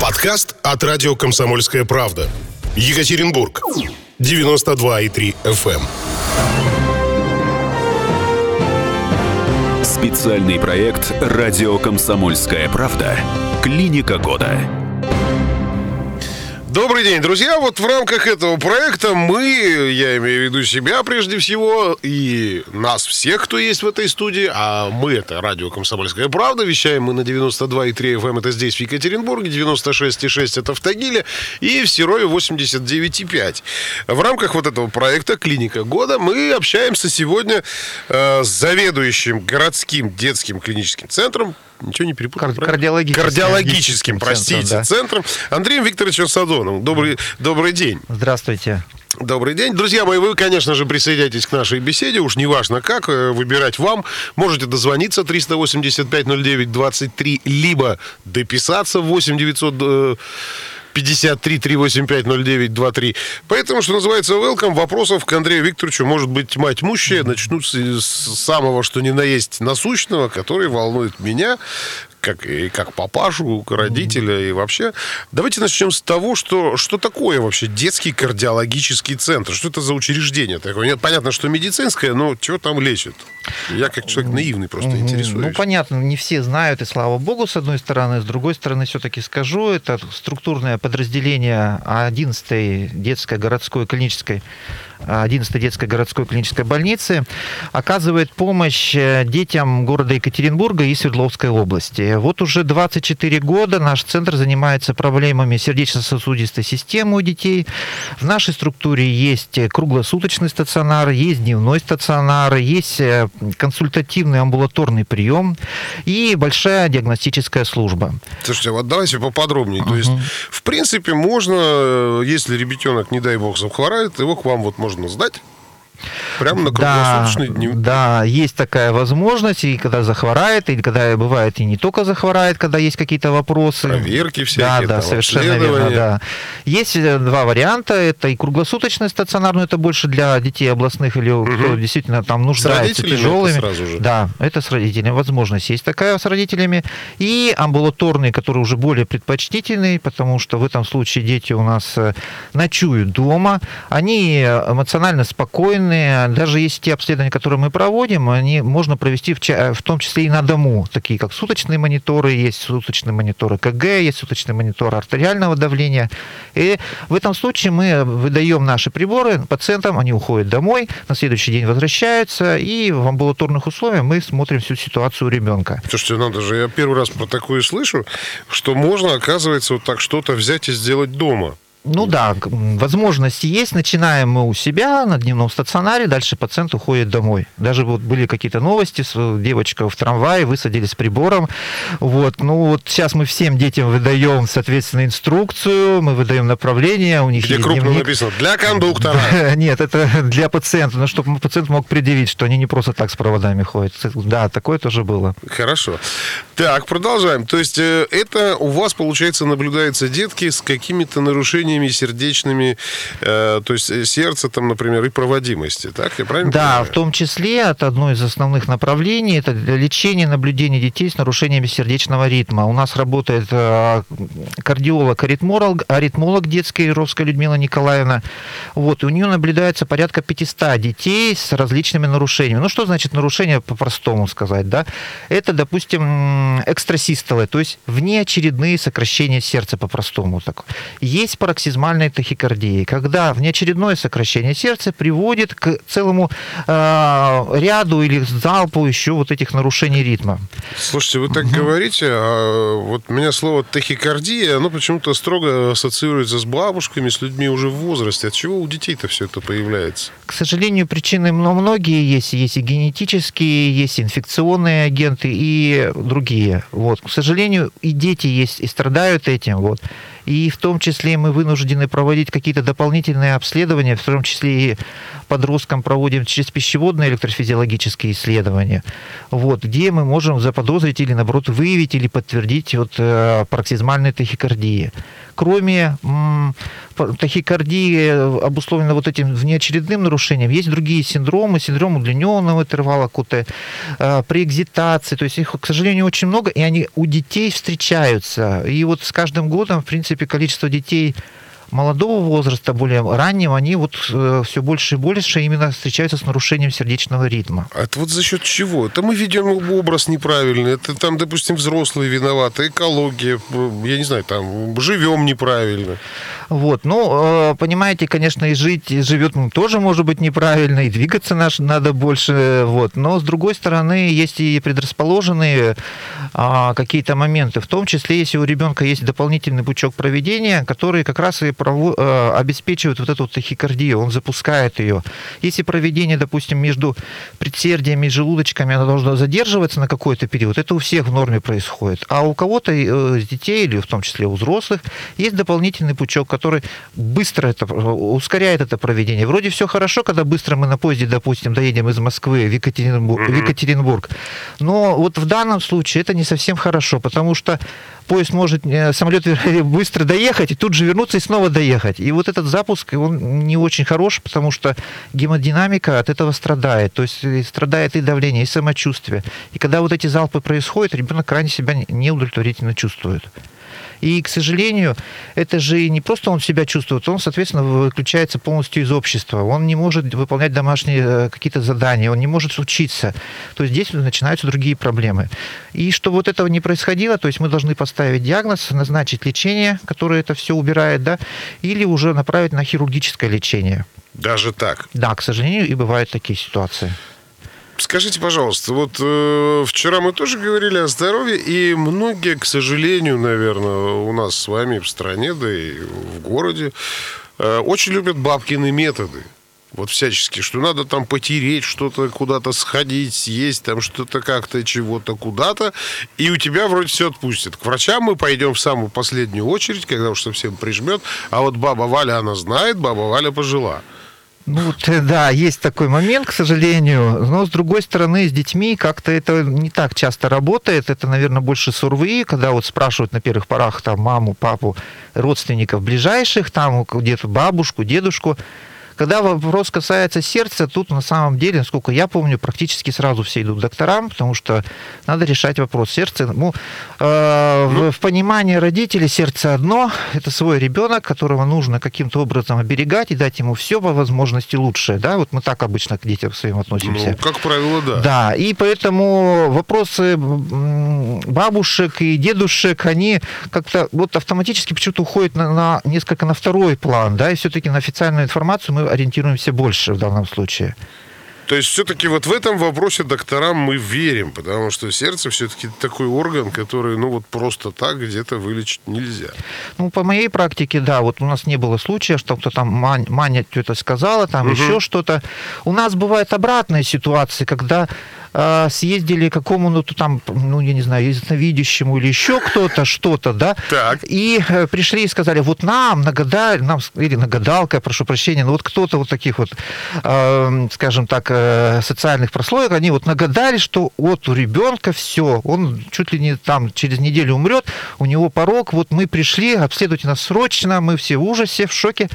Подкаст от радио «Комсомольская правда». Екатеринбург. 92,3 FM. Специальный проект «Радио Комсомольская правда». Клиника года. Добрый день, друзья. Вот в рамках этого проекта мы, я имею в виду себя прежде всего, и нас всех, кто есть в этой студии, а мы это радио «Комсомольская правда», вещаем мы на 92,3 FM, эм, это здесь, в Екатеринбурге, 96,6 это в Тагиле, и в Серове 89,5. В рамках вот этого проекта «Клиника года» мы общаемся сегодня э, с заведующим городским детским клиническим центром Ничего не перепутал. Кар- кардиологическим. Кардиологическим, простите, центром, да. центром. Андреем Викторовичем Садоновым. Добрый, добрый день. Здравствуйте. Добрый день. Друзья мои, вы, конечно же, присоединяйтесь к нашей беседе. Уж неважно как, э, выбирать вам. Можете дозвониться 385-09-23, либо дописаться в 8 900 53 385 09 23. Поэтому, что называется, welcome. Вопросов к Андрею Викторовичу может быть тьма тьмущая. Начнут с самого, что ни на есть насущного, который волнует меня, как, и как папашу, родителя и вообще. Давайте начнем с того, что, что такое вообще детский кардиологический центр? Что это за учреждение такое? Нет, понятно, что медицинское, но чего там лечат? Я как человек наивный просто интересуюсь. Ну, понятно, не все знают, и слава богу, с одной стороны. С другой стороны, все-таки скажу, это структурное подразделение 11-й детской городской клинической 11-й детской городской клинической больницы, оказывает помощь э, детям города Екатеринбурга и Свердловской области. Вот уже 24 года наш центр занимается проблемами сердечно-сосудистой системы у детей. В нашей структуре есть круглосуточный стационар, есть дневной стационар, есть э, консультативный амбулаторный прием и большая диагностическая служба. Слушайте, вот давайте поподробнее. Uh-huh. То есть, в принципе, можно, э, если ребятенок, не дай бог, захворает, его к вам вот можно сдать Прямо на круглосуточный да, дни. Да, есть такая возможность, и когда захворает, и когда бывает и не только захворает, когда есть какие-то вопросы. Проверки всякие. Да, да, совершенно верно, да. Есть э, два варианта. Это и круглосуточный стационар, но это больше для детей областных или угу. кто действительно там нуждается тяжелыми. Это сразу же. Да, это с родителями. Возможность есть такая с родителями. И амбулаторный, который уже более предпочтительный, потому что в этом случае дети у нас э, ночуют дома. Они эмоционально спокойны, обследованы, даже есть те обследования, которые мы проводим, они можно провести в, в том числе и на дому, такие как суточные мониторы, есть суточные мониторы КГ, есть суточный монитор артериального давления. И в этом случае мы выдаем наши приборы пациентам, они уходят домой, на следующий день возвращаются, и в амбулаторных условиях мы смотрим всю ситуацию у ребенка. Слушайте, надо же, я первый раз про такое слышу, что можно, оказывается, вот так что-то взять и сделать дома. Ну да, возможности есть. Начинаем мы у себя на дневном стационаре, дальше пациент уходит домой. Даже вот были какие-то новости, девочка в трамвае высадили с прибором. Вот. Ну вот сейчас мы всем детям выдаем, соответственно, инструкцию, мы выдаем направление, у них Где есть крупно дневник. написано «Для кондуктора». Нет, это для пациента, ну, чтобы пациент мог предъявить, что они не просто так с проводами ходят. Да, такое тоже было. Хорошо. Так, продолжаем. То есть э, это у вас, получается, наблюдаются детки с какими-то нарушениями аритмиями сердечными, э, то есть э, сердце там, например, и проводимости, так? Я правильно Да, понимаю? в том числе это одно из основных направлений, это лечение, наблюдение детей с нарушениями сердечного ритма. У нас работает э, кардиолог, аритмолог, аритмолог детский, Ровская Людмила Николаевна. Вот, и у нее наблюдается порядка 500 детей с различными нарушениями. Ну, что значит нарушение, по-простому сказать, да? Это, допустим, экстрасистолы, то есть внеочередные сокращения сердца, по-простому так. Есть пароксизм пароксизмальной тахикардии, когда внеочередное сокращение сердца приводит к целому э, ряду или залпу еще вот этих нарушений ритма. Слушайте, вы так угу. говорите, а вот у меня слово тахикардия, оно почему-то строго ассоциируется с бабушками, с людьми уже в возрасте. От чего у детей-то все это появляется? К сожалению, причины многие есть. Есть и генетические, есть инфекционные агенты и другие. Вот. К сожалению, и дети есть, и страдают этим. Вот и в том числе мы вынуждены проводить какие-то дополнительные обследования, в том числе и подросткам проводим через пищеводные электрофизиологические исследования, вот, где мы можем заподозрить или, наоборот, выявить или подтвердить вот, э, пароксизмальные тахикардии. Кроме там тахикардия обусловлена вот этим внеочередным нарушением. Есть другие синдромы, синдром удлиненного интервала КУТ, э, преэкзитации. То есть их, к сожалению, очень много, и они у детей встречаются. И вот с каждым годом, в принципе, количество детей молодого возраста, более раннего, они вот э, все больше и больше именно встречаются с нарушением сердечного ритма. А это вот за счет чего? Это мы видим образ неправильный, это там, допустим, взрослые виноваты, экология, я не знаю, там, живем неправильно. Вот, ну, э, понимаете, конечно, и жить, и живет ну, тоже может быть неправильно, и двигаться наш надо больше, вот. Но, с другой стороны, есть и предрасположенные а, какие-то моменты, в том числе, если у ребенка есть дополнительный пучок проведения, который как раз и э, обеспечивает вот эту тахикардию, он запускает ее. Если проведение, допустим, между предсердиями и желудочками, оно должно задерживаться на какой-то период, это у всех в норме происходит. А у кого-то э, из детей, или в том числе у взрослых, есть дополнительный пучок, который быстро это, ускоряет это проведение. Вроде все хорошо, когда быстро мы на поезде, допустим, доедем из Москвы в Екатеринбург, в Екатеринбург. Но вот в данном случае это не совсем хорошо, потому что поезд может, э, самолет быстро доехать и тут же вернуться и снова доехать. И вот этот запуск, он не очень хорош, потому что гемодинамика от этого страдает. То есть э, страдает и давление, и самочувствие. И когда вот эти залпы происходят, ребенок крайне себя неудовлетворительно чувствует. И, к сожалению, это же не просто он себя чувствует, он, соответственно, выключается полностью из общества. Он не может выполнять домашние э, какие-то задания, он не может учиться. То есть здесь начинаются другие проблемы. И чтобы вот этого не происходило, то есть мы должны поставить диагноз, назначить лечение, которое это все убирает, да, или уже направить на хирургическое лечение. Даже так? Да, к сожалению, и бывают такие ситуации. Скажите, пожалуйста, вот э, вчера мы тоже говорили о здоровье, и многие, к сожалению, наверное, у нас с вами в стране, да и в городе, э, очень любят бабкины методы. Вот всячески, что надо там потереть, что-то куда-то сходить, съесть, там что-то как-то, чего-то куда-то, и у тебя вроде все отпустит. К врачам мы пойдем в самую последнюю очередь, когда уж совсем прижмет, а вот баба Валя, она знает, баба Валя пожила. Ну, э, да, есть такой момент, к сожалению. Но, с другой стороны, с детьми как-то это не так часто работает. Это, наверное, больше сурвы, когда вот спрашивают на первых порах там маму, папу, родственников ближайших, там где-то бабушку, дедушку. Когда вопрос касается сердца, тут на самом деле, насколько я помню, практически сразу все идут к докторам, потому что надо решать вопрос сердца. Ну, э, в, в понимании родителей сердце одно, это свой ребенок, которого нужно каким-то образом оберегать и дать ему все по возможности лучшее. Да? Вот мы так обычно к детям своим относимся. Ну, как правило, да. Да, и поэтому вопросы бабушек и дедушек, они как-то вот автоматически почему-то уходят на, на несколько на второй план, да, и все-таки на официальную информацию мы ориентируемся больше в данном случае. То есть все-таки вот в этом вопросе докторам мы верим, потому что сердце все-таки такой орган, который, ну вот просто так где-то вылечить нельзя. Ну, по моей практике, да, вот у нас не было случая, что кто-то там Маня что-то сказала, там угу. еще что-то. У нас бывают обратные ситуации, когда э, съездили к какому-то там, ну, я не знаю, ясновидящему или еще кто-то, что-то, да, так. и э, пришли и сказали, вот нам нагадали, нам, или нагадалка, прошу прощения, но вот кто-то вот таких вот, э, скажем так, э, социальных прослоек, они вот нагадали, что вот у ребенка все, он чуть ли не там через неделю умрет, у него порог, вот мы пришли, обследуйте нас срочно, мы все в ужасе, в шоке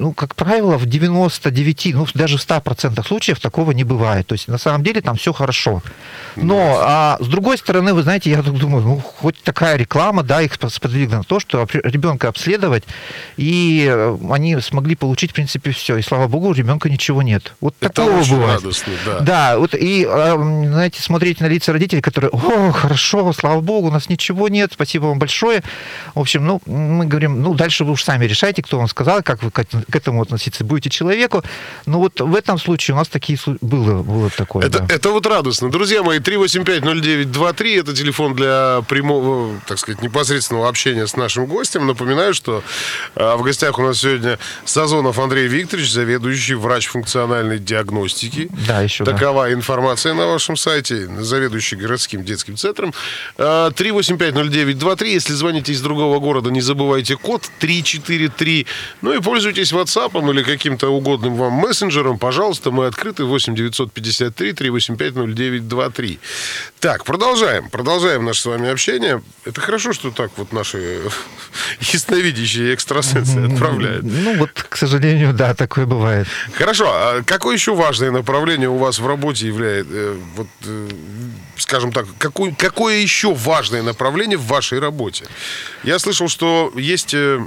ну, как правило, в 99, ну, даже в 100% случаев такого не бывает. То есть, на самом деле, там все хорошо. Но, а с другой стороны, вы знаете, я думаю, ну, хоть такая реклама, да, их сподвигла на то, что ребенка обследовать, и э, они смогли получить, в принципе, все. И, слава богу, у ребенка ничего нет. Вот Это такого бывает. радостно, да. Да, вот, и, а, знаете, смотреть на лица родителей, которые, о, хорошо, слава богу, у нас ничего нет, спасибо вам большое. В общем, ну, мы говорим, ну, дальше вы уж сами решайте, кто вам сказал, как вы к этому относиться будете человеку. Но вот в этом случае у нас такие было, было такое. Это, да. это вот радостно. Друзья мои, 3850923 это телефон для прямого, так сказать, непосредственного общения с нашим гостем. Напоминаю, что а, в гостях у нас сегодня Сазонов Андрей Викторович, заведующий врач функциональной диагностики. Да, еще Такова да. информация на вашем сайте, заведующий городским детским центром. 3850923. А, Если звоните из другого города, не забывайте код 343. Ну и пользуйтесь пользуетесь WhatsApp или каким-то угодным вам мессенджером, пожалуйста, мы открыты 8 953 385 0923. Так, продолжаем. Продолжаем наше с вами общение. Это хорошо, что так вот наши ясновидящие экстрасенсы отправляют. Ну вот, к сожалению, да, такое бывает. Хорошо. А какое еще важное направление у вас в работе является, э, вот, э, скажем так, какое, какое еще важное направление в вашей работе? Я слышал, что есть, э,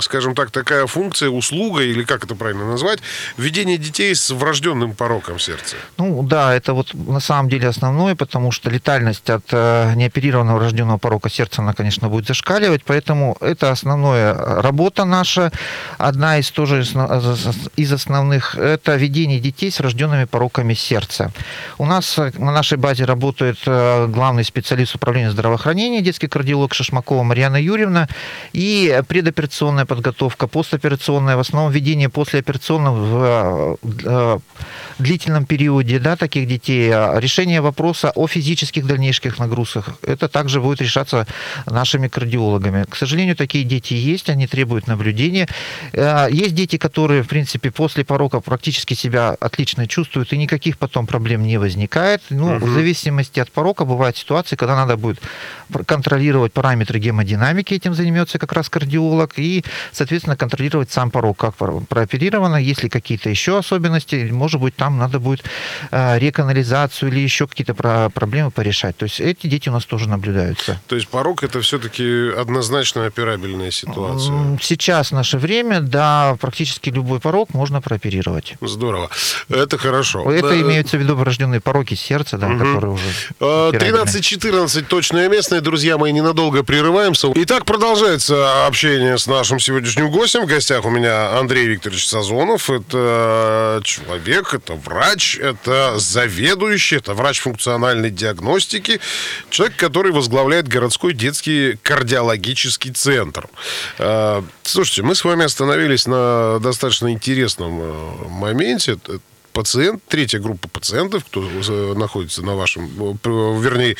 скажем так, такая функция, услуга, или как это правильно назвать, введение детей с врожденным пороком сердца. Ну да, это вот на самом деле основное, потому что летальность от э, неоперированного врожденного порока сердца, она, конечно, будет зашкаливать, поэтому это основная работа наша. Одна из тоже из основных, это введение детей с врожденными пороками сердца. У нас на нашей базе работает э, главный специалист управления здравоохранения, детский кардиолог Шашмакова Марьяна Юрьевна, и предоперационная подготовка, постоперационная, в основном введение послеоперационного в э, длительном периоде да, таких детей, а решение вопроса о физических дальнейших нагрузках, это также будет решаться нашими кардиологами. К сожалению, такие дети есть, они требуют наблюдения. Э, есть дети, которые, в принципе, после порока практически себя отлично чувствуют, и никаких потом проблем не возникает. Ну, угу. в зависимости от порока бывают ситуации, когда надо будет контролировать параметры гемодинамики, этим займется как раз кардиолог, и, соответственно, контролировать сам порог, как прооперировано, если какие-то еще особенности, может быть, там надо будет э, реканализацию или еще какие-то проблемы порешать. То есть эти дети у нас тоже наблюдаются. То есть порог это все-таки однозначно операбельная ситуация? Сейчас в наше время, да, практически любой порог можно прооперировать. Здорово. Это хорошо. Это да. имеются в виду врожденные пороки сердца, да, угу. которые уже 13-14 точное место, друзья мои, ненадолго прерываемся. Итак, продолжается общение с нашим сегодняшним гостем. Гостях у меня Андрей Викторович Сазонов. Это человек, это врач, это заведующий, это врач функциональной диагностики, человек, который возглавляет городской детский кардиологический центр. Э, слушайте, мы с вами остановились на достаточно интересном э, моменте пациент, третья группа пациентов, кто э, находится на вашем, вернее,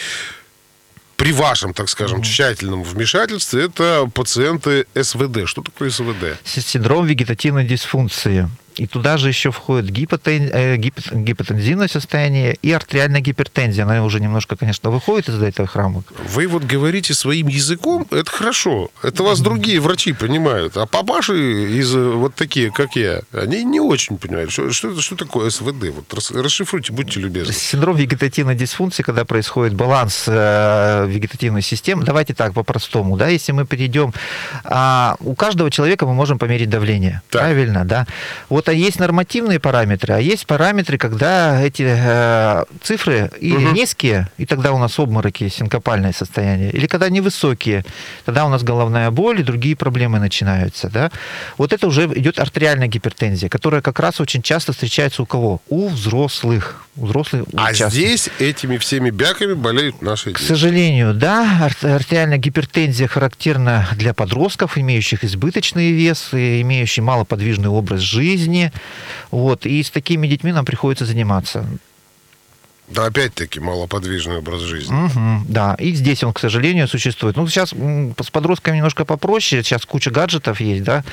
при вашем, так скажем, тщательном вмешательстве, это пациенты СВД. Что такое СВД? Синдром вегетативной дисфункции. И туда же еще входит гипотен... э, гипотензивное состояние и артериальная гипертензия. Она уже немножко, конечно, выходит из этого храма. Вы вот говорите своим языком, это хорошо. Это вас другие врачи понимают. А папаши из вот такие, как я, они не очень понимают, что, что, что такое СВД. Вот расшифруйте, будьте любезны. Синдром вегетативной дисфункции, когда происходит баланс э, вегетативной системы. Давайте так, по-простому. Да, если мы перейдем... А, у каждого человека мы можем померить давление. Так. Правильно, да? Вот вот есть нормативные параметры, а есть параметры, когда эти э, цифры или угу. низкие, и тогда у нас обмороки, синкопальное состояние, или когда невысокие, тогда у нас головная боль и другие проблемы начинаются. Да? Вот это уже идет артериальная гипертензия, которая как раз очень часто встречается у кого? У взрослых. У взрослых а часто. здесь этими всеми бяками болеют наши дети. К сожалению, да, артериальная гипертензия характерна для подростков, имеющих избыточный вес, имеющих малоподвижный образ жизни, жизни. Вот, и с такими детьми нам приходится заниматься. Да, опять-таки, малоподвижный образ жизни. Угу, да, и здесь он, к сожалению, существует. Ну, сейчас с подростками немножко попроще, сейчас куча гаджетов есть, да,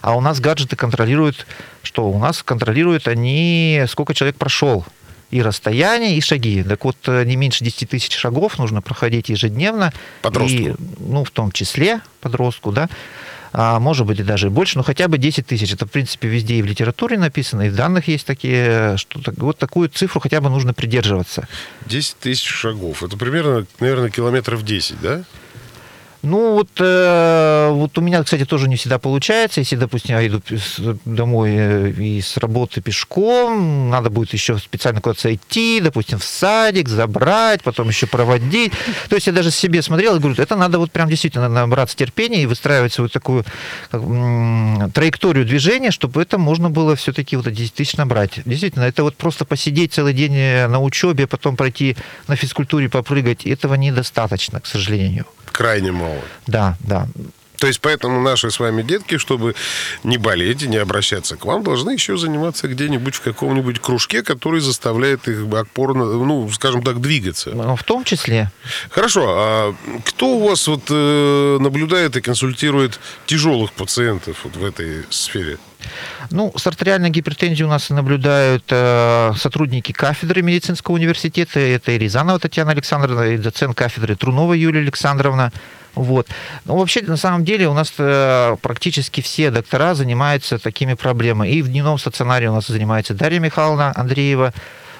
а у нас гаджеты контролируют, что у нас контролируют они, сколько человек прошел и расстояние, и шаги. Так вот, э, не меньше 10 тысяч шагов нужно проходить ежедневно. Подростку. И, ну, в том числе подростку, да а может быть и даже больше, но хотя бы 10 тысяч. Это, в принципе, везде и в литературе написано, и в данных есть такие, что вот такую цифру хотя бы нужно придерживаться. 10 тысяч шагов. Это примерно, наверное, километров 10, да? Ну, вот, э, вот у меня, кстати, тоже не всегда получается. Если, допустим, я иду домой э, и с работы пешком, надо будет еще специально куда-то идти, допустим, в садик, забрать, потом еще проводить. То есть я даже себе смотрел и говорю, это надо вот прям действительно набраться терпения и выстраивать свою такую как, траекторию движения, чтобы это можно было все-таки вот 10 тысяч набрать. Действительно, это вот просто посидеть целый день э, на учебе, потом пройти на физкультуре, попрыгать, этого недостаточно, к сожалению крайне мало. Да, да. То есть поэтому наши с вами детки, чтобы не болеть и не обращаться к вам, должны еще заниматься где-нибудь в каком-нибудь кружке, который заставляет их опорно, ну, скажем так, двигаться. Ну, в том числе. Хорошо. А кто у вас вот э, наблюдает и консультирует тяжелых пациентов вот в этой сфере? Ну, с артериальной гипертензией у нас наблюдают э, сотрудники кафедры медицинского университета. Это и Рязанова Татьяна Александровна, и доцент кафедры Трунова Юлия Александровна. Вот. Ну, вообще, на самом деле, у нас э, практически все доктора занимаются такими проблемами. И в дневном стационаре у нас занимается Дарья Михайловна Андреева,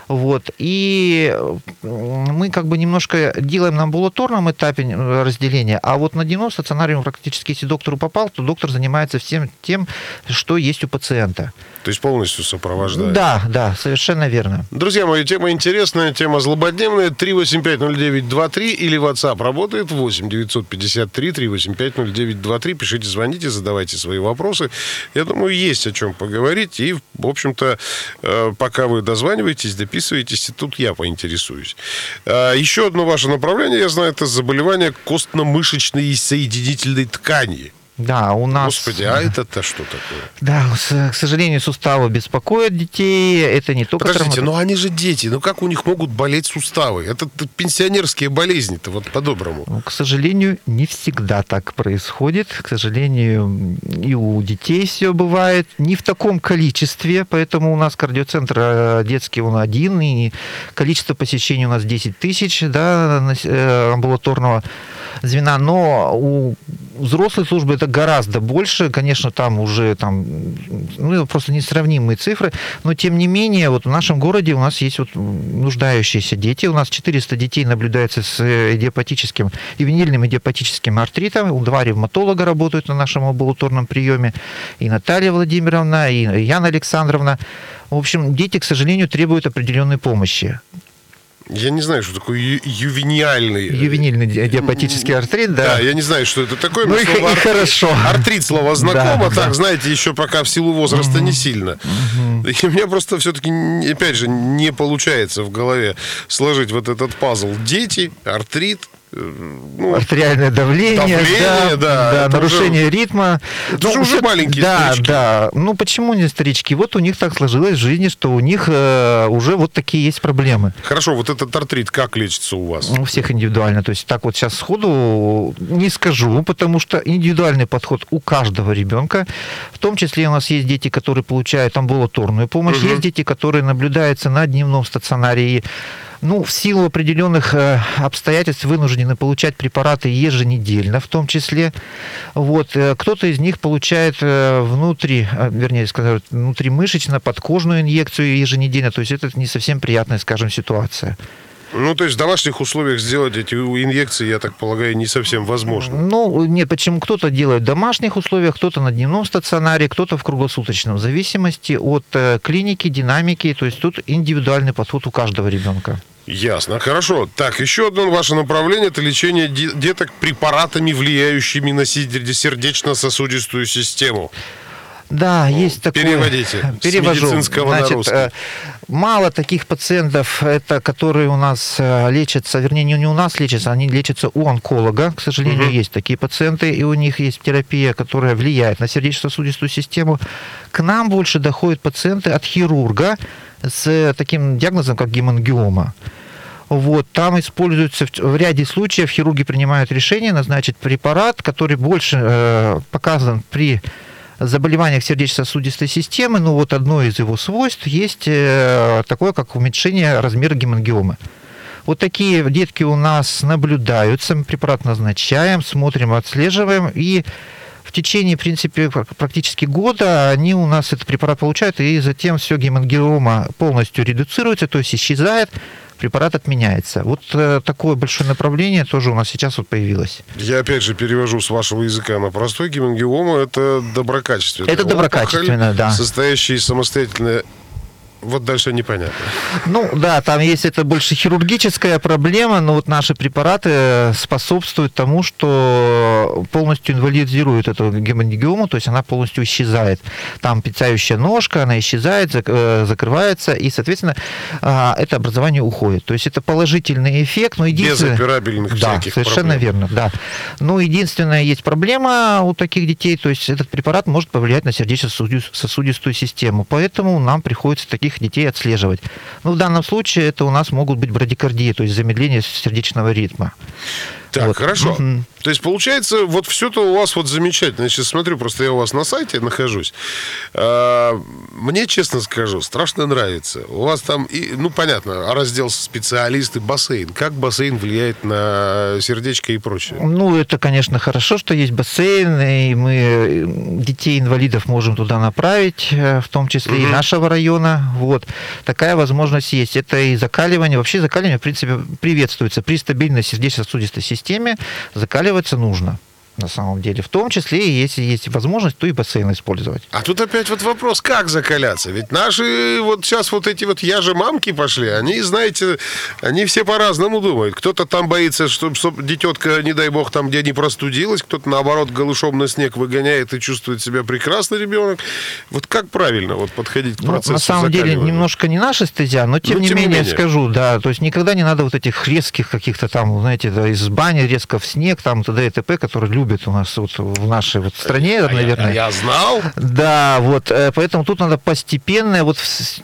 вот. И мы как бы немножко делаем на амбулаторном этапе разделения, а вот на дневном стационаре практически, если доктору попал, то доктор занимается всем тем, что есть у пациента. То есть полностью сопровождает. Да, да, совершенно верно. Друзья мои, тема интересная, тема злободневная. 3850923 или WhatsApp работает 8 953 3850923. Пишите, звоните, задавайте свои вопросы. Я думаю, есть о чем поговорить. И, в общем-то, э, пока вы дозваниваетесь, дописываетесь, и тут я поинтересуюсь. А, еще одно ваше направление, я знаю, это заболевание костно-мышечной соединительной ткани. Да, у нас... Господи, а это-то что такое? Да, к сожалению, суставы беспокоят детей. Это не только... Подождите, травма... но они же дети. Ну как у них могут болеть суставы? Это пенсионерские болезни-то, вот по-доброму. Ну, к сожалению, не всегда так происходит. К сожалению, и у детей все бывает. Не в таком количестве, поэтому у нас кардиоцентр э, детский, он один, и количество посещений у нас 10 тысяч да, э, амбулаторного звена, но у взрослой службы это гораздо больше, конечно, там уже там, ну, просто несравнимые цифры, но тем не менее, вот в нашем городе у нас есть вот нуждающиеся дети, у нас 400 детей наблюдается с идиопатическим и винильным идиопатическим артритом, два ревматолога работают на нашем амбулаторном приеме, и Наталья Владимировна, и Яна Александровна. В общем, дети, к сожалению, требуют определенной помощи. Я не знаю, что такое ю- ювениальный... Ювенильный диапатический артрит, да. Да, я не знаю, что это такое. Ну и, и артрит, хорошо. Артрит слово знакомо, да, так, да. знаете, еще пока в силу возраста угу. не сильно. Угу. И у меня просто все-таки, опять же, не получается в голове сложить вот этот пазл. Дети, артрит, ну, артериальное давление, давление да, да, да нарушение уже, ритма. Это ну, же уже маленькие да, старички. Да, Ну почему не старички? Вот у них так сложилось в жизни, что у них э, уже вот такие есть проблемы. Хорошо, вот этот артрит как лечится у вас? У всех индивидуально. То есть так вот сейчас сходу не скажу, потому что индивидуальный подход у каждого ребенка. В том числе у нас есть дети, которые получают амбулаторную помощь, угу. есть дети, которые наблюдаются на дневном стационаре ну, в силу определенных э, обстоятельств вынуждены получать препараты еженедельно, в том числе. Вот. Э, кто-то из них получает э, внутри, вернее сказать, внутримышечно подкожную инъекцию еженедельно, то есть это не совсем приятная, скажем, ситуация. Ну, то есть в домашних условиях сделать эти инъекции, я так полагаю, не совсем возможно. Ну, нет, почему кто-то делает в домашних условиях, кто-то на дневном стационаре, кто-то в круглосуточном, в зависимости от клиники, динамики, то есть тут индивидуальный подход у каждого ребенка. Ясно. Хорошо. Так, еще одно ваше направление – это лечение деток препаратами, влияющими на сердечно-сосудистую систему. Да, ну, есть такое. Переводите. Перевожу. С медицинского Значит, на русский. Э, мало таких пациентов, это которые у нас э, лечатся, вернее, не у нас лечатся, они лечатся у онколога. К сожалению, угу. есть такие пациенты, и у них есть терапия, которая влияет на сердечно-сосудистую систему. К нам больше доходят пациенты от хирурга с таким диагнозом, как гемангиома. Вот, там используется в ряде случаев хирурги принимают решение назначить препарат, который больше э, показан при заболеваниях сердечно-сосудистой системы. Ну вот одно из его свойств есть э, такое, как уменьшение размера гемангиомы. Вот такие детки у нас наблюдаются, мы препарат назначаем, смотрим, отслеживаем, и в течение, в принципе, практически года они у нас этот препарат получают, и затем все гемангиома полностью редуцируется, то есть исчезает, препарат отменяется. Вот э, такое большое направление тоже у нас сейчас вот появилось. Я опять же перевожу с вашего языка на простой гемангиома. Это доброкачественная Это доброкачественная, да. Состоящая из самостоятельно Вот дальше непонятно. Ну да, там есть это больше хирургическая проблема, но вот наши препараты способствуют тому, что полностью инвалидизируют эту гемангиому, то есть она полностью исчезает. Там питающая ножка, она исчезает, э, закрывается, и, соответственно, а, это образование уходит. То есть это положительный эффект, но единственное... Без операбельных да, всяких совершенно проблем. верно, да. Но единственная есть проблема у таких детей, то есть этот препарат может повлиять на сердечно-сосудистую систему, поэтому нам приходится таких таких детей отслеживать. Ну, в данном случае это у нас могут быть брадикардии, то есть замедление сердечного ритма. Так, вот. хорошо. Угу. То есть, получается, вот все-то у вас вот замечательно. Я сейчас смотрю, просто я у вас на сайте нахожусь. А, мне, честно скажу, страшно нравится. У вас там, и, ну, понятно, раздел специалисты, бассейн. Как бассейн влияет на сердечко и прочее? Ну, это, конечно, хорошо, что есть бассейн, и мы э, детей-инвалидов можем туда направить, э, в том числе угу. и нашего района. Вот. Такая возможность есть. Это и закаливание. Вообще закаливание, в принципе, приветствуется при стабильной сердечно-сосудистой системе. Закаливание закаливаться нужно на самом деле. В том числе, если есть возможность, то и бассейн использовать. А тут опять вот вопрос, как закаляться? Ведь наши вот сейчас вот эти вот я же мамки пошли, они, знаете, они все по-разному думают. Кто-то там боится, чтобы, чтобы дететка, не дай бог, там где не простудилась, кто-то наоборот голышом на снег выгоняет и чувствует себя прекрасно ребенок. Вот как правильно вот подходить к процессу ну, На самом деле немножко не наша стезя, но тем, ну, не, тем менее, не менее скажу, да, то есть никогда не надо вот этих резких каких-то там, знаете, да, из бани резко в снег, там т.д. и т.п., которые любят любят у нас вот в нашей вот стране, а наверное. Я, я знал. Да, вот, э, поэтому тут надо постепенно, вот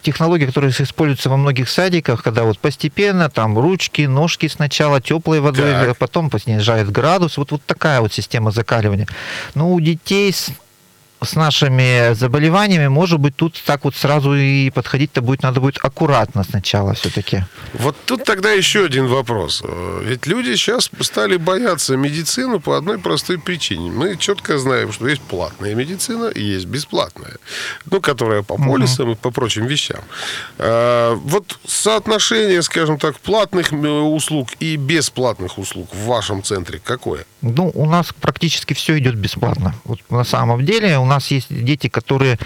технологии, которые используются во многих садиках, когда вот постепенно, там, ручки, ножки сначала теплой водой, так. А потом снижает градус, вот, вот такая вот система закаливания. Но у детей с нашими заболеваниями, может быть, тут так вот сразу и подходить-то будет, надо будет аккуратно сначала все-таки. Вот тут тогда еще один вопрос. Ведь люди сейчас стали бояться медицину по одной простой причине. Мы четко знаем, что есть платная медицина и есть бесплатная. Ну, которая по полисам угу. и по прочим вещам. А, вот соотношение, скажем так, платных э, услуг и бесплатных услуг в вашем центре какое? Ну, у нас практически все идет бесплатно. Вот на самом деле у нас нас есть дети, которые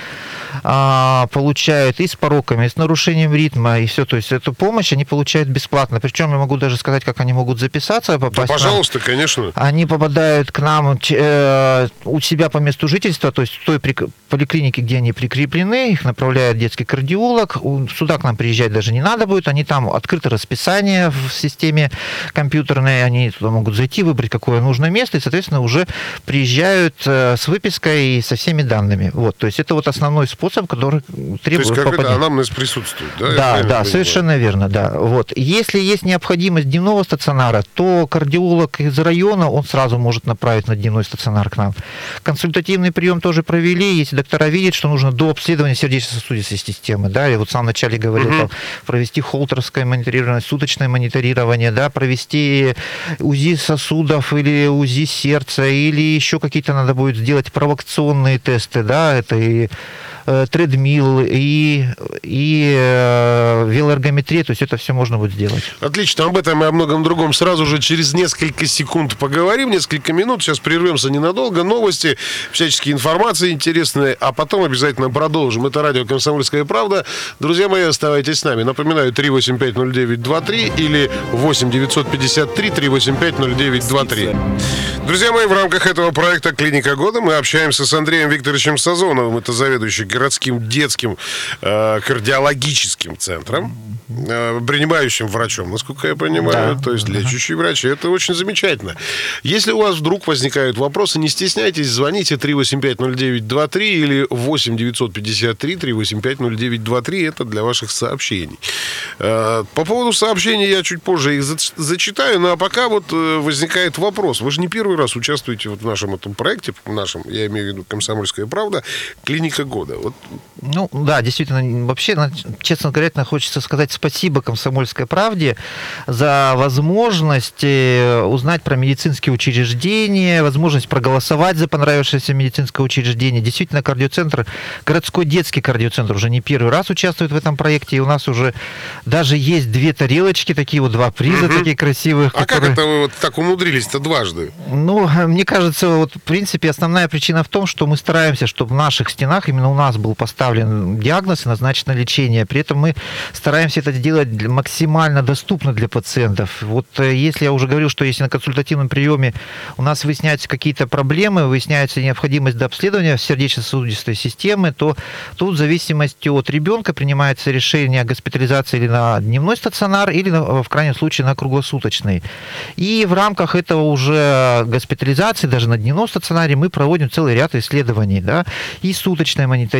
а, получают и с пороками, и с нарушением ритма, и все. То есть эту помощь они получают бесплатно. Причем я могу даже сказать, как они могут записаться. Попасть да, пожалуйста, конечно. Они попадают к нам э, у себя по месту жительства, то есть в той поликлинике, где они прикреплены, их направляет детский кардиолог. Сюда к нам приезжать даже не надо будет. Они там открыто расписание в системе компьютерной. Они туда могут зайти, выбрать, какое нужное место, и, соответственно, уже приезжают э, с выпиской и со всеми данными. Вот, то есть это вот основной способ, который требует... То есть какой-то анамнез присутствует, да? Да, да, совершенно верно, да. Вот. Если есть необходимость дневного стационара, то кардиолог из района, он сразу может направить на дневной стационар к нам. Консультативный прием тоже провели, если доктора видят, что нужно до обследования сердечно-сосудистой системы, да, я вот в самом начале говорил, угу. там, провести холтерское мониторирование, суточное мониторирование, да, провести УЗИ сосудов или УЗИ сердца, или еще какие-то надо будет сделать провокационные тесты, да, это и Э, тредмил и, и э, велоэргометрия, то есть это все можно будет сделать. Отлично, об этом и о многом другом сразу же через несколько секунд поговорим, несколько минут, сейчас прервемся ненадолго, новости, всяческие информации интересные, а потом обязательно продолжим. Это радио «Комсомольская правда». Друзья мои, оставайтесь с нами. Напоминаю, 3850923 или 8 953 385 0923. Друзья мои, в рамках этого проекта «Клиника года» мы общаемся с Андреем Викторовичем Сазоновым, это заведующий городским детским э, кардиологическим центром, э, принимающим врачом, насколько я понимаю, да. то есть лечащий врач. Это очень замечательно. Если у вас вдруг возникают вопросы, не стесняйтесь, звоните 3850923 или 8 953 385 0923. Это для ваших сообщений. Э, по поводу сообщений я чуть позже их зачитаю, ну а пока вот э, возникает вопрос. Вы же не первый раз участвуете вот в нашем этом проекте, в нашем, я имею в виду «Комсомольская правда», «Клиника года». Вот. Ну, да, действительно, вообще, честно говоря, хочется сказать спасибо «Комсомольской правде» за возможность э, узнать про медицинские учреждения, возможность проголосовать за понравившееся медицинское учреждение. Действительно, кардиоцентр, городской детский кардиоцентр уже не первый раз участвует в этом проекте, и у нас уже даже есть две тарелочки, такие вот два приза угу. такие красивых. А которые... как это вы вот так умудрились-то дважды? Ну, мне кажется, вот в принципе основная причина в том, что мы стараемся, чтобы в наших стенах, именно у нас нас был поставлен диагноз и назначено лечение. При этом мы стараемся это делать максимально доступно для пациентов. Вот э, если я уже говорил, что если на консультативном приеме у нас выясняются какие-то проблемы, выясняется необходимость до обследования сердечно-сосудистой системы, то тут в зависимости от ребенка принимается решение о госпитализации или на дневной стационар, или в крайнем случае на круглосуточный. И в рамках этого уже госпитализации, даже на дневном стационаре, мы проводим целый ряд исследований. Да? И суточное мониторирование,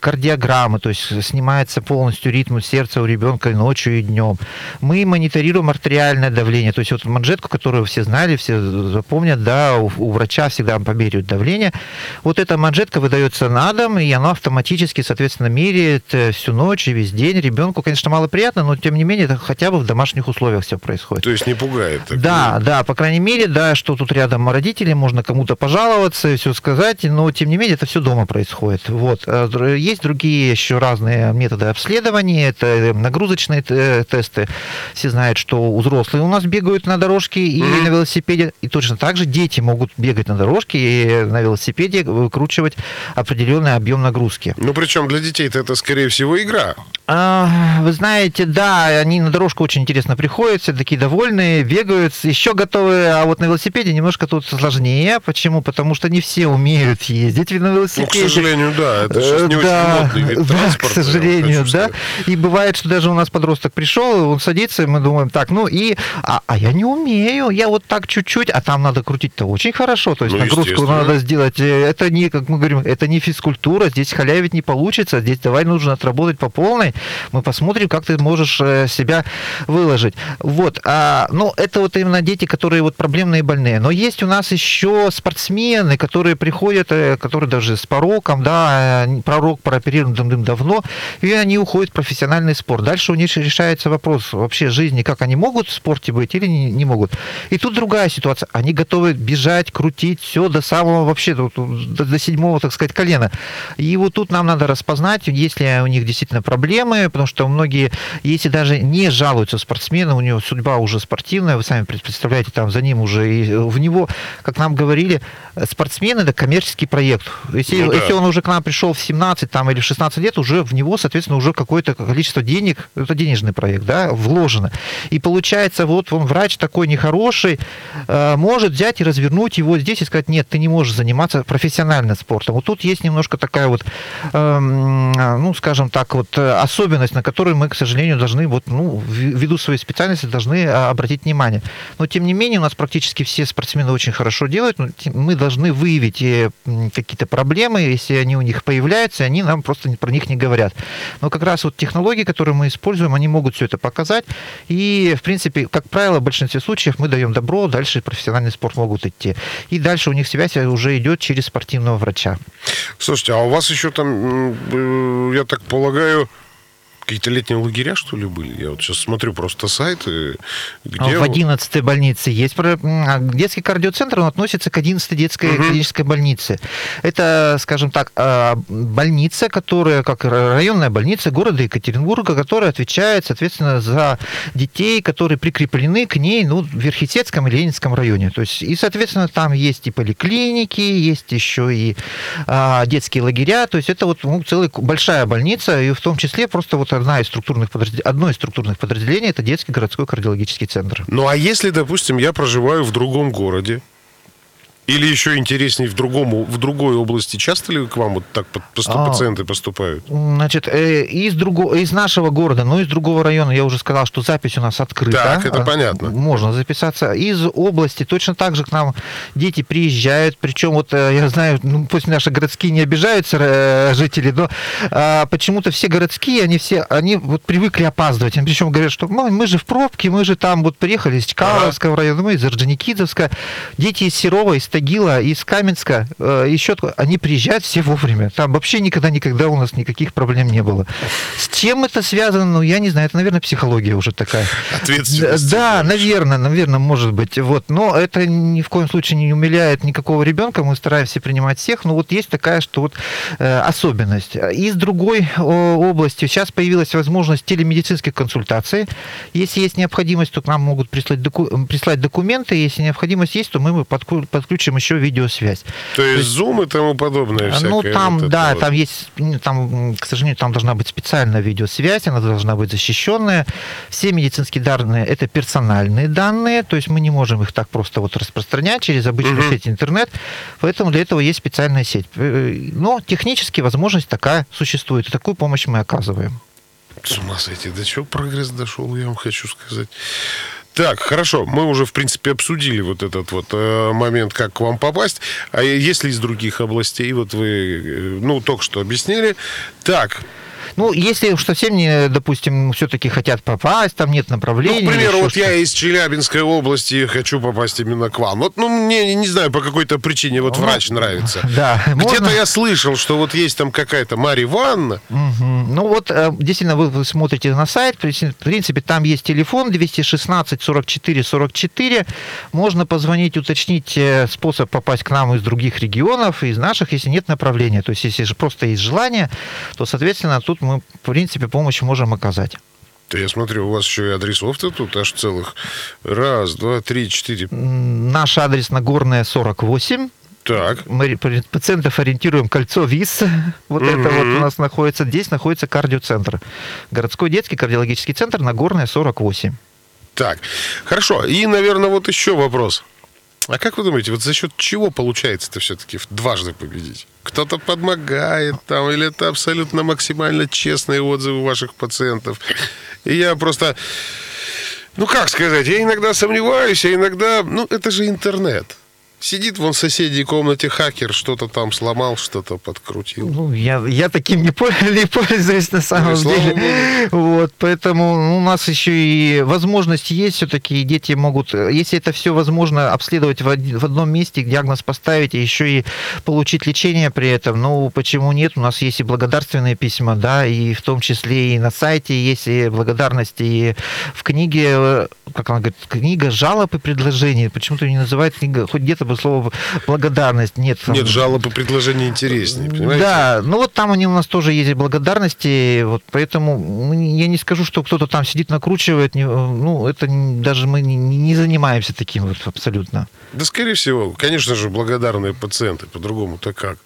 кардиограммы, то есть снимается полностью ритм сердца у ребенка ночью и днем. Мы мониторируем артериальное давление, то есть вот манжетку, которую все знали, все запомнят, да, у, у врача всегда померяют давление. Вот эта манжетка выдается на дом, и она автоматически, соответственно, меряет э, всю ночь и весь день. Ребенку, конечно, малоприятно, но тем не менее это хотя бы в домашних условиях все происходит. То есть не пугает? Так, да, да, по крайней мере, да, что тут рядом родители, можно кому-то пожаловаться, все сказать, но тем не менее это все дома происходит. Вот. А есть другие еще разные методы обследования, это э, нагрузочные тесты. Все знают, что взрослые у нас бегают на дорожке и mm-hmm. на велосипеде, и точно так же дети могут бегать на дорожке и на велосипеде выкручивать определенный объем нагрузки. Ну, причем для детей это, скорее всего, игра. А, вы знаете, да, они на дорожку очень интересно приходят, все такие довольные, бегают, еще готовы, а вот на велосипеде немножко тут сложнее. Почему? Потому что не все умеют ездить на велосипеде. Ну, к сожалению, да, это сейчас не да, очень модный вид да, к сожалению, да. И бывает, что даже у нас подросток пришел, он садится, и мы думаем, так, ну и, а, а я не умею, я вот так чуть-чуть, а там надо крутить-то очень хорошо, то есть ну, нагрузку надо сделать. Э, это не, как мы говорим, это не физкультура, здесь халявить не получится, здесь давай нужно отработать по полной, мы посмотрим, как ты можешь э, себя выложить. Вот, а, ну, это вот именно дети, которые вот проблемные больные. Но есть у нас еще спортсмены, которые приходят, э, которые даже с пороком, да, пророк прооперирован давным-давно, и они уходят в профессиональный спорт. Дальше у них решается вопрос вообще жизни, как они могут в спорте быть или не, не могут. И тут другая ситуация. Они готовы бежать, крутить все до самого вообще, до, до седьмого, так сказать, колена. И вот тут нам надо распознать, если у них действительно проблемы, потому что многие, если даже не жалуются спортсмены, у него судьба уже спортивная, вы сами представляете, там за ним уже, и в него, как нам говорили, спортсмен это коммерческий проект. Если, ну, да. если он уже к нам пришел в 17 там, или в 16 лет, уже в него, соответственно, уже какое-то количество денег, это денежный проект, да, вложено. И получается, вот он врач такой нехороший, э, может взять и развернуть его здесь и сказать, нет, ты не можешь заниматься профессиональным спортом. Вот тут есть немножко такая вот, эм, ну, скажем так, вот особенность, на которую мы, к сожалению, должны, вот, ну, ввиду своей специальности, должны а, обратить внимание. Но, тем не менее, у нас практически все спортсмены очень хорошо делают, мы должны выявить э, какие-то проблемы, если они у них появляются, они нам просто про них не говорят. Но как раз вот технологии, которые мы используем, они могут все это показать. И, в принципе, как правило, в большинстве случаев мы даем добро, дальше профессиональный спорт могут идти. И дальше у них связь уже идет через спортивного врача. Слушайте, а у вас еще там, э, я так полагаю, какие-то летние лагеря, что ли, были? Я вот сейчас смотрю просто сайты. Где... В 11 больнице есть. А, детский кардиоцентр, он относится к 11 детской угу. клинической больнице. Это, скажем так, а, больница, которая, как районная больница города Екатеринбурга, которая отвечает, соответственно, за детей, которые прикреплены к ней ну, в Верхесецком и Ленинском районе. То есть, и, соответственно, там есть и поликлиники, есть еще и а, детские лагеря. То есть, это вот ну, целая большая больница, и в том числе просто вот одна из структурных подразделений, одно из структурных подразделений это детский городской кардиологический центр. Ну а если, допустим, я проживаю в другом городе, или еще интереснее в, другом, в другой области. Часто ли к вам вот так а, пациенты поступают? Значит, э, из, друго, из нашего города, но из другого района, я уже сказал, что запись у нас открыта. Так, это понятно. Можно записаться. Из области точно так же к нам дети приезжают. Причем вот э, я знаю, ну, пусть наши городские не обижаются э, жители, но а, почему-то все городские, они все, они вот привыкли опаздывать. Они причем говорят, что мы, мы же в пробке, мы же там вот приехали из Чкаловского ага. района, мы из Орджоникидзевска. Дети из Серова, из Тагила, из Каменска, э, еще они приезжают все вовремя. Там вообще никогда-никогда у нас никаких проблем не было. С чем это связано, ну, я не знаю, это, наверное, психология уже такая. Ответственность. Да, наверное, наверное, может быть. Вот. Но это ни в коем случае не умиляет никакого ребенка, мы стараемся принимать всех, но вот есть такая, что вот э, особенность. Из другой области сейчас появилась возможность телемедицинских консультаций. Если есть необходимость, то к нам могут прислать, доку- прислать документы, если необходимость есть, то мы подключим подключим еще видеосвязь. То, То есть Zoom и тому подобное Ну, там, вот да, вот. там есть, там, к сожалению, там должна быть специальная видеосвязь, она должна быть защищенная. Все медицинские данные – это персональные данные, то есть мы не можем их так просто вот распространять через обычную угу. сеть интернет, поэтому для этого есть специальная сеть. Э, но технически возможность такая существует, и такую помощь мы оказываем. С ума сойти, до чего прогресс дошел, я вам хочу сказать. Так, хорошо, мы уже, в принципе, обсудили вот этот вот э, момент, как к вам попасть. А если из других областей, вот вы, э, ну, только что объяснили. Так, ну, если уж совсем не, допустим, все-таки хотят попасть, там нет направления. Ну, к примеру, вот я из Челябинской области хочу попасть именно к вам. Вот, ну, мне, не знаю, по какой-то причине вот ну, врач нравится. Да. Где-то можно... я слышал, что вот есть там какая-то Марья Ивановна. Угу. Ну, вот, э, действительно, вы, вы смотрите на сайт, в принципе, там есть телефон 216 44 44. Можно позвонить, уточнить э, способ попасть к нам из других регионов, из наших, если нет направления. То есть, если же просто есть желание, то, соответственно, тут мы, в принципе, помощь можем оказать. Да я смотрю, у вас еще и адресов-то тут аж целых. Раз, два, три, четыре. Наш адрес Нагорная, 48. Так. Мы пациентов ориентируем кольцо ВИС. Вот угу. это вот у нас находится. Здесь находится кардиоцентр. Городской детский кардиологический центр Нагорная, 48. Так, хорошо. И, наверное, вот еще вопрос. А как вы думаете, вот за счет чего получается это все-таки дважды победить? Кто-то подмогает там, или это абсолютно максимально честные отзывы ваших пациентов? И я просто... Ну, как сказать, я иногда сомневаюсь, а иногда... Ну, это же интернет. Сидит вон в соседней комнате хакер, что-то там сломал, что-то подкрутил. Ну, я, я таким не, не пользуюсь на самом ну, деле. Вот, поэтому ну, у нас еще и возможность есть все-таки, дети могут, если это все возможно, обследовать в, в одном месте, диагноз поставить, и еще и получить лечение при этом. Ну, почему нет? У нас есть и благодарственные письма, да, и в том числе и на сайте есть и благодарности, и в книге, как она говорит, книга жалоб и предложений. Почему-то не называют книга, хоть где-то бы слово благодарность. Нет, нет жалобы предложения интереснее, понимаете? Да, ну вот там они у нас тоже есть благодарности, вот поэтому я не скажу, что кто-то там сидит, накручивает, ну это даже мы не занимаемся таким вот абсолютно. Да, скорее всего, конечно же, благодарные пациенты, по-другому-то как.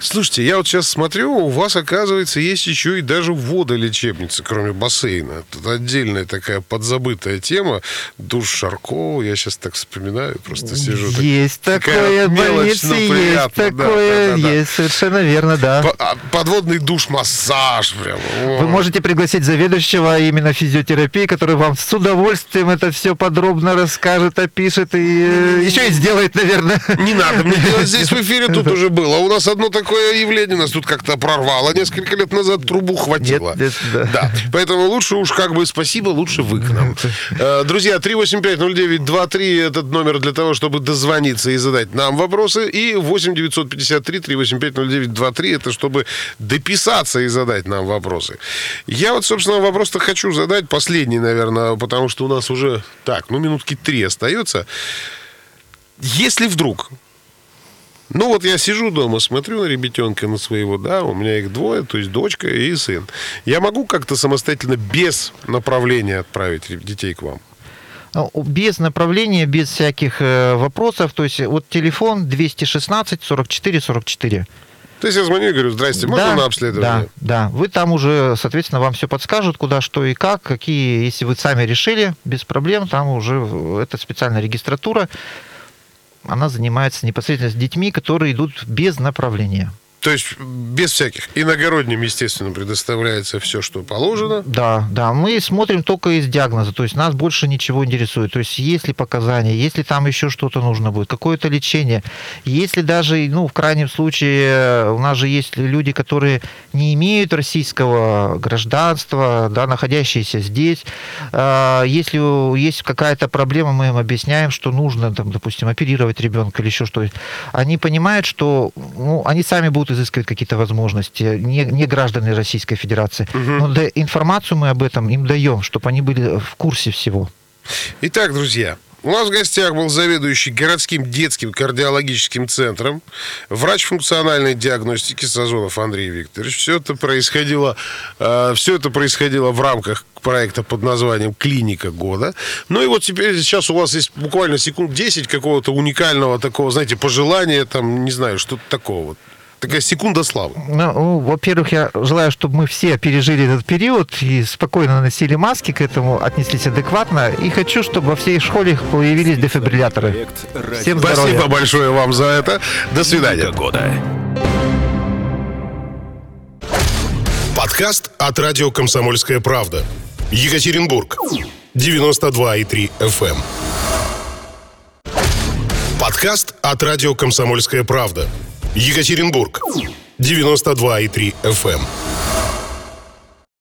Слушайте, я вот сейчас смотрю, у вас, оказывается, есть еще и даже водолечебница, кроме бассейна. Тут отдельная такая подзабытая тема. Душ Шаркова, я сейчас так вспоминаю, просто сижу. Есть так, такое, больницы есть такое, да, да, да, есть, совершенно верно, да. А, подводный душ-массаж прям. Вы можете пригласить заведующего именно физиотерапии, который вам с удовольствием это все подробно расскажет, опишет и э, еще и сделает, наверное. Не надо мне делать здесь в эфире, тут уже было. У нас одно такое явление, нас тут как-то прорвало. Несколько лет назад трубу хватило. Нет, нет, да. да. Поэтому лучше уж как бы спасибо, лучше вы к нам. Э, друзья, 3850923 этот номер для того, чтобы дозвониться и задать нам вопросы. И 8 953 385 0923 это чтобы дописаться и задать нам вопросы. Я вот, собственно, вопрос-то хочу задать последний, наверное, потому что у нас уже, так, ну, минутки три остается. Если вдруг ну вот я сижу дома, смотрю на ребятенка, на своего, да, у меня их двое, то есть дочка и сын. Я могу как-то самостоятельно без направления отправить детей к вам? Ну, без направления, без всяких э, вопросов. То есть вот телефон 216 44 44. То есть я звоню и говорю, здрасте, можно да, на обследование? Да, да. Вы там уже, соответственно, вам все подскажут, куда, что и как, какие, если вы сами решили, без проблем, там уже это специальная регистратура, она занимается непосредственно с детьми, которые идут без направления. То есть без всяких. Иногородним, естественно, предоставляется все, что положено. Да, да. Мы смотрим только из диагноза. То есть нас больше ничего интересует. То есть есть ли показания, если там еще что-то нужно будет, какое-то лечение. Если даже, ну, в крайнем случае, у нас же есть люди, которые не имеют российского гражданства, да, находящиеся здесь. А, если есть какая-то проблема, мы им объясняем, что нужно, там, допустим, оперировать ребенка или еще что-то. Они понимают, что ну, они сами будут будут изыскивать какие-то возможности, не, не граждане Российской Федерации. Угу. Но да, информацию мы об этом им даем, чтобы они были в курсе всего. Итак, друзья, У нас в гостях был заведующий городским детским кардиологическим центром, врач функциональной диагностики Сазонов Андрей Викторович. Все это происходило, э, все это происходило в рамках проекта под названием «Клиника года». Ну и вот теперь сейчас у вас есть буквально секунд 10 какого-то уникального такого, знаете, пожелания, там, не знаю, что-то такого. Такая секунда славы. Ну, во-первых, я желаю, чтобы мы все пережили этот период и спокойно носили маски, к этому отнеслись адекватно. И хочу, чтобы во всей школе появились дефибрилляторы. Всем здоровья. Спасибо большое вам за это. До свидания. Года. Подкаст от радио «Комсомольская правда». Екатеринбург. 92,3 FM. Эм. Подкаст от радио «Комсомольская правда». Екатеринбург. 92,3 FM.